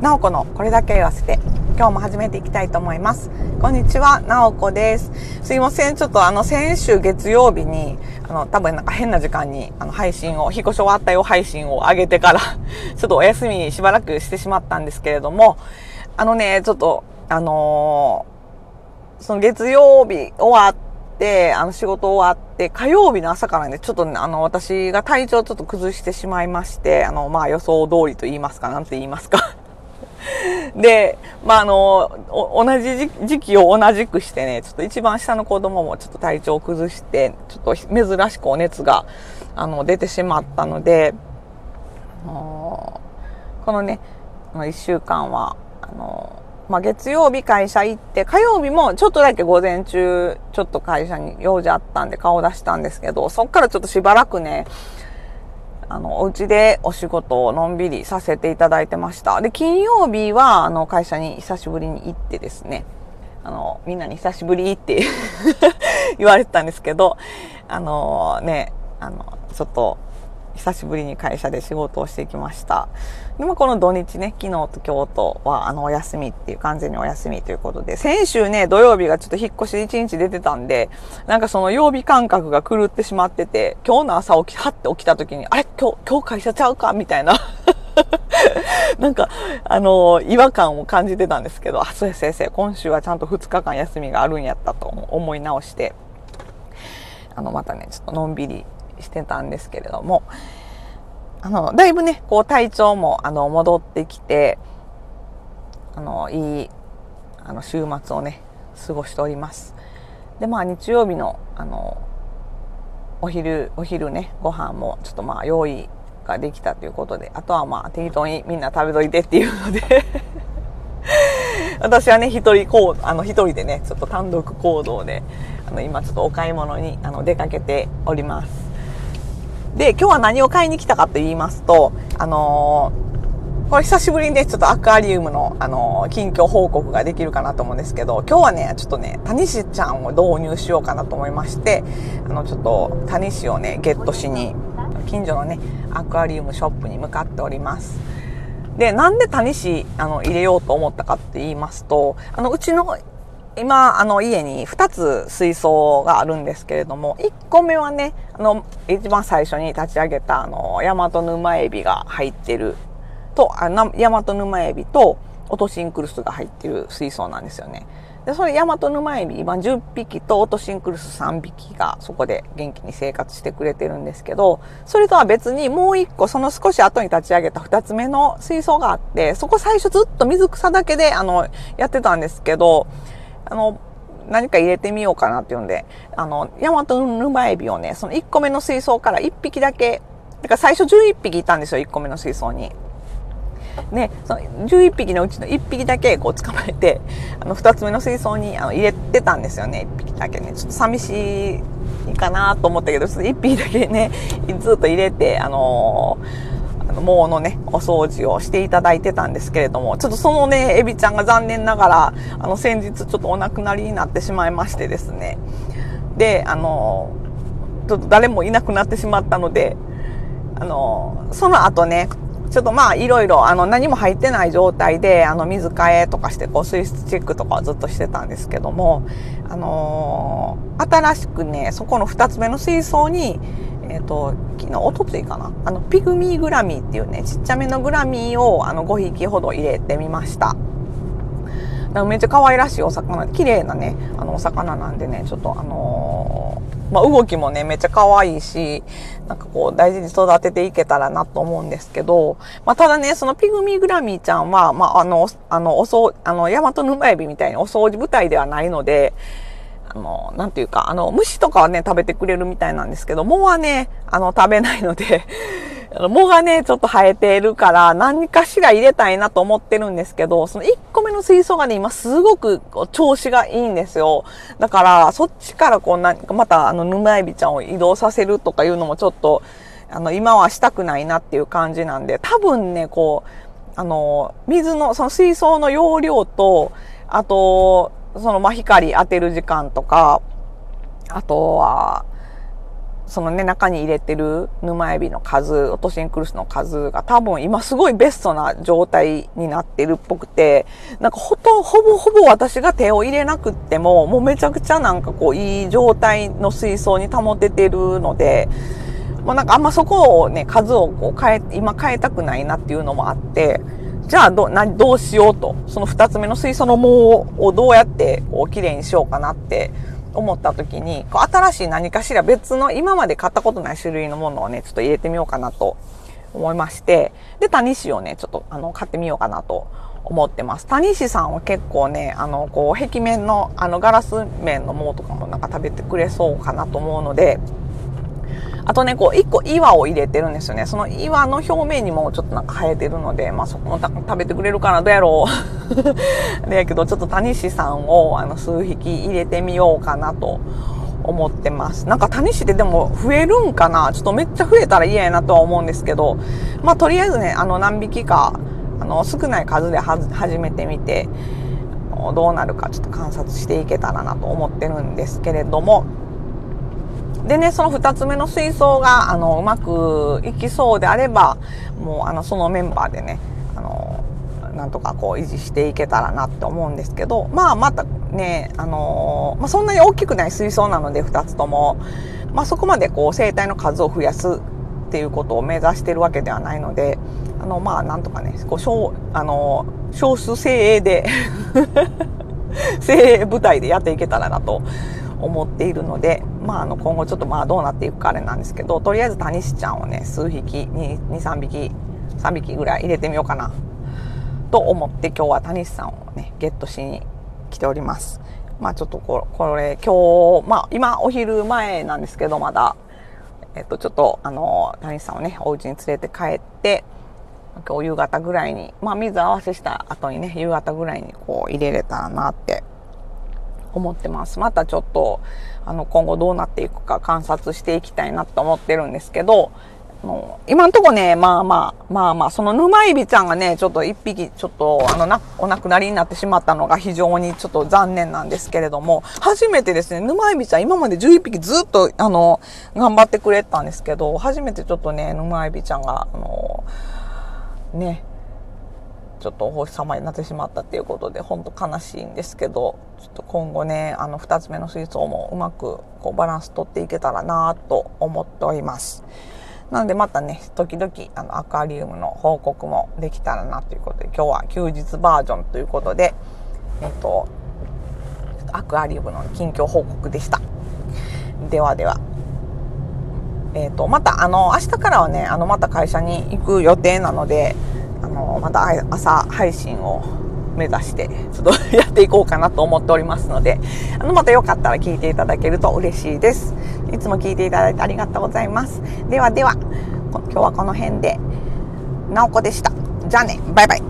なおこのこれだけ言わせて。今日も始めていきたいと思います。こんにちはなおこです。すいませんちょっとあの先週月曜日にあの多分なんか変な時間にあの配信を引っ越し終わったよ配信を上げてから ちょっとお休みしばらくしてしまったんですけれどもあのねちょっとあのー、その月曜日終わって、あの仕事終わって、火曜日の朝からね、ちょっとね、あの、私が体調ちょっと崩してしまいまして、あの、まあ予想通りと言いますか、なんて言いますか。で、まあ、あの、同じ時期を同じくしてね、ちょっと一番下の子供もちょっと体調を崩して、ちょっと珍しくお熱が、あの、出てしまったので、このね、一週間は、あの、まあ、月曜日会社行って、火曜日もちょっとだけ午前中、ちょっと会社に用事あったんで顔出したんですけど、そっからちょっとしばらくね、あの、お家でお仕事をのんびりさせていただいてました。で、金曜日は、あの、会社に久しぶりに行ってですね、あの、みんなに久しぶりって 言われてたんですけど、あのね、あの、ちょっと、久しぶりに会社で仕事をしてきました。でもこの土日ね、昨日と今日とはあのお休みっていう完全にお休みということで、先週ね、土曜日がちょっと引っ越し1日出てたんで、なんかその曜日感覚が狂ってしまってて、今日の朝起き、はって起きた時に、あれ？今日、今日会社ちゃうか？みたいな。なんか、あの、違和感を感じてたんですけど、あ、そうや先生、今週はちゃんと2日間休みがあるんやったと思い直して、あの、またね、ちょっとのんびりしてたんですけれども、あの、だいぶね、こう体調も、あの、戻ってきて、あの、いい、あの、週末をね、過ごしております。で、まあ、日曜日の、あの、お昼、お昼ね、ご飯もちょっとまあ、用意ができたということで、あとはまあ、適当にみんな食べといてっていうので私はね、一人こう、あの、一人でね、ちょっと単独行動で、あの、今ちょっとお買い物に、あの、出かけております。で、今日は何を買いに来たかと言いますと、あのー、これ久しぶりにね、ちょっとアクアリウムの、あのー、近況報告ができるかなと思うんですけど、今日はね、ちょっとね、タニシちゃんを導入しようかなと思いまして、あの、ちょっと、タニシをね、ゲットしに、近所のね、アクアリウムショップに向かっております。で、なんでタニシ、あの、入れようと思ったかって言いますと、あの、うちの今、あの、家に2つ水槽があるんですけれども、1個目はね、あの、一番最初に立ち上げた、あの、ヤマトヌマエビが入ってると、あの、ヤマトヌマエビと、オトシンクルスが入ってる水槽なんですよね。で、それヤマトヌマエビ、今10匹とオトシンクルス3匹がそこで元気に生活してくれてるんですけど、それとは別にもう1個、その少し後に立ち上げた2つ目の水槽があって、そこ最初ずっと水草だけで、あの、やってたんですけど、あの、何か入れてみようかなっていうんで、あの、ヤマトヌマエビをね、その1個目の水槽から1匹だけ、だから最初11匹いたんですよ、1個目の水槽に。ね、その11匹のうちの1匹だけこう捕まえて、あの2つ目の水槽にあの入れてたんですよね、1匹だけね。ちょっと寂しいかなと思ったけど、ちょっと1匹だけね、ずっと入れて、あのー毛のね、お掃除をしていただいてたんですけれども、ちょっとそのね、エビちゃんが残念ながら、あの、先日ちょっとお亡くなりになってしまいましてですね。で、あの、ちょっと誰もいなくなってしまったので、あの、その後ね、ちょっとまあいろいろあの何も入ってない状態であの水替えとかしてこう水質チェックとかはずっとしてたんですけども、あのー、新しくね、そこの2つ目の水槽にえっ、ー、と、昨日、おとついかな？あの、ピグミーグラミーっていうね、ちっちゃめのグラミーを、あの、5匹ほど入れてみました。めっちゃ可愛らしいお魚、綺麗なね、あの、お魚なんでね、ちょっとあのー、まあ、動きもね、めっちゃ可愛いし、なんかこう、大事に育てていけたらなと思うんですけど、まあ、ただね、そのピグミーグラミーちゃんは、まあ、あの、あの、おそう、あの、ヤマトヌマエビみたいにお掃除部隊ではないので、あの、なんていうか、あの、虫とかはね、食べてくれるみたいなんですけど、藻はね、あの、食べないので 藻がね、ちょっと生えているから、何かしら入れたいなと思ってるんですけど、その1個目の水槽がね、今すごく調子がいいんですよ。だから、そっちからこう、何かまた、あの、沼エビちゃんを移動させるとかいうのもちょっと、あの、今はしたくないなっていう感じなんで、多分ね、こう、あの、水の、その水槽の容量と、あと、その、ま、光当てる時間とか、あとは、そのね、中に入れてる沼エビの数、オトシンクルスの数が多分今すごいベストな状態になってるっぽくて、なんかほと、ほぼほぼ私が手を入れなくっても、もうめちゃくちゃなんかこういい状態の水槽に保ててるので、もうなんかあんまそこをね、数をこう変え、今変えたくないなっていうのもあって、じゃあど、な、どうしようと、その二つ目の水槽の藻をどうやってこう綺麗にしようかなって思った時に、こう新しい何かしら別の今まで買ったことない種類のものをね、ちょっと入れてみようかなと思いまして、で、タニシをね、ちょっとあの買ってみようかなと思ってます。タニシさんは結構ね、あの、こう、壁面の、あの、ガラス面のものとかもなんか食べてくれそうかなと思うので、あとね、こう、一個岩を入れてるんですよね。その岩の表面にもちょっとなんか生えてるので、まあそこも食べてくれるかな、どうやろう。だけど、ちょっと谷氏さんを、あの、数匹入れてみようかなと思ってます。なんか谷氏ってでも増えるんかな？ちょっとめっちゃ増えたら嫌やなとは思うんですけど、まあとりあえずね、あの、何匹か、あの、少ない数で始めてみて、どうなるかちょっと観察していけたらなと思ってるんですけれども、でね、その2つ目の水槽が、あの、うまくいきそうであれば、もう、あの、そのメンバーでね、あの、なんとかこう維持していけたらなって思うんですけど、まあ、またね、あの、まあ、そんなに大きくない水槽なので、2つとも、まあ、そこまでこう、生態の数を増やすっていうことを目指してるわけではないので、あの、まあ、なんとかね、こう、少、あの、少数精鋭で 精鋭部隊でやっていけたらなと思っているので、まあ、あの今後ちょっとまあどうなっていくかあれなんですけどとりあえずタニシちゃんをね数匹23匹3匹ぐらい入れてみようかなと思って今日はタニシさんをねゲットしに来ております。まあちょっとこれ今日まあ今お昼前なんですけどまだ。えっとちょっとあのタニシさんをねお家に連れて帰って今日夕方ぐらいにまあ水合わせした後にね夕方ぐらいにこう入れれたらなって思ってます。またちょっと、あの、今後どうなっていくか観察していきたいなと思ってるんですけど、もう今んとこね、まあまあ、まあまあ、その沼エビちゃんがね、ちょっと一匹、ちょっと、あの、な、お亡くなりになってしまったのが非常にちょっと残念なんですけれども、初めてですね、沼エビちゃん、今まで11匹ずっと、あの、頑張ってくれたんですけど、初めてちょっとね、沼エビちゃんが、あの、ね、ちょっとお星様になってしまったっていうことで本当悲しいんですけどちょっと今後ねあの2つ目の水槽もうまくこうバランス取っていけたらなと思っております。なのでまたね時々あのアクアリウムの報告もできたらなということで今日は休日バージョンということでえっとアクアリウムの近況報告でした。ではでは。えっ、とまたあの明日からはねあのまた会社に行く予定なのであのまた朝配信を目指してちょっとやっていこうかなと思っておりますのであのまたよかったら聞いていただけると嬉しいです。いつも聞いていただいてありがとうございます。ではでは今日はこの辺で。なおこでした。じゃあね。バイバイ。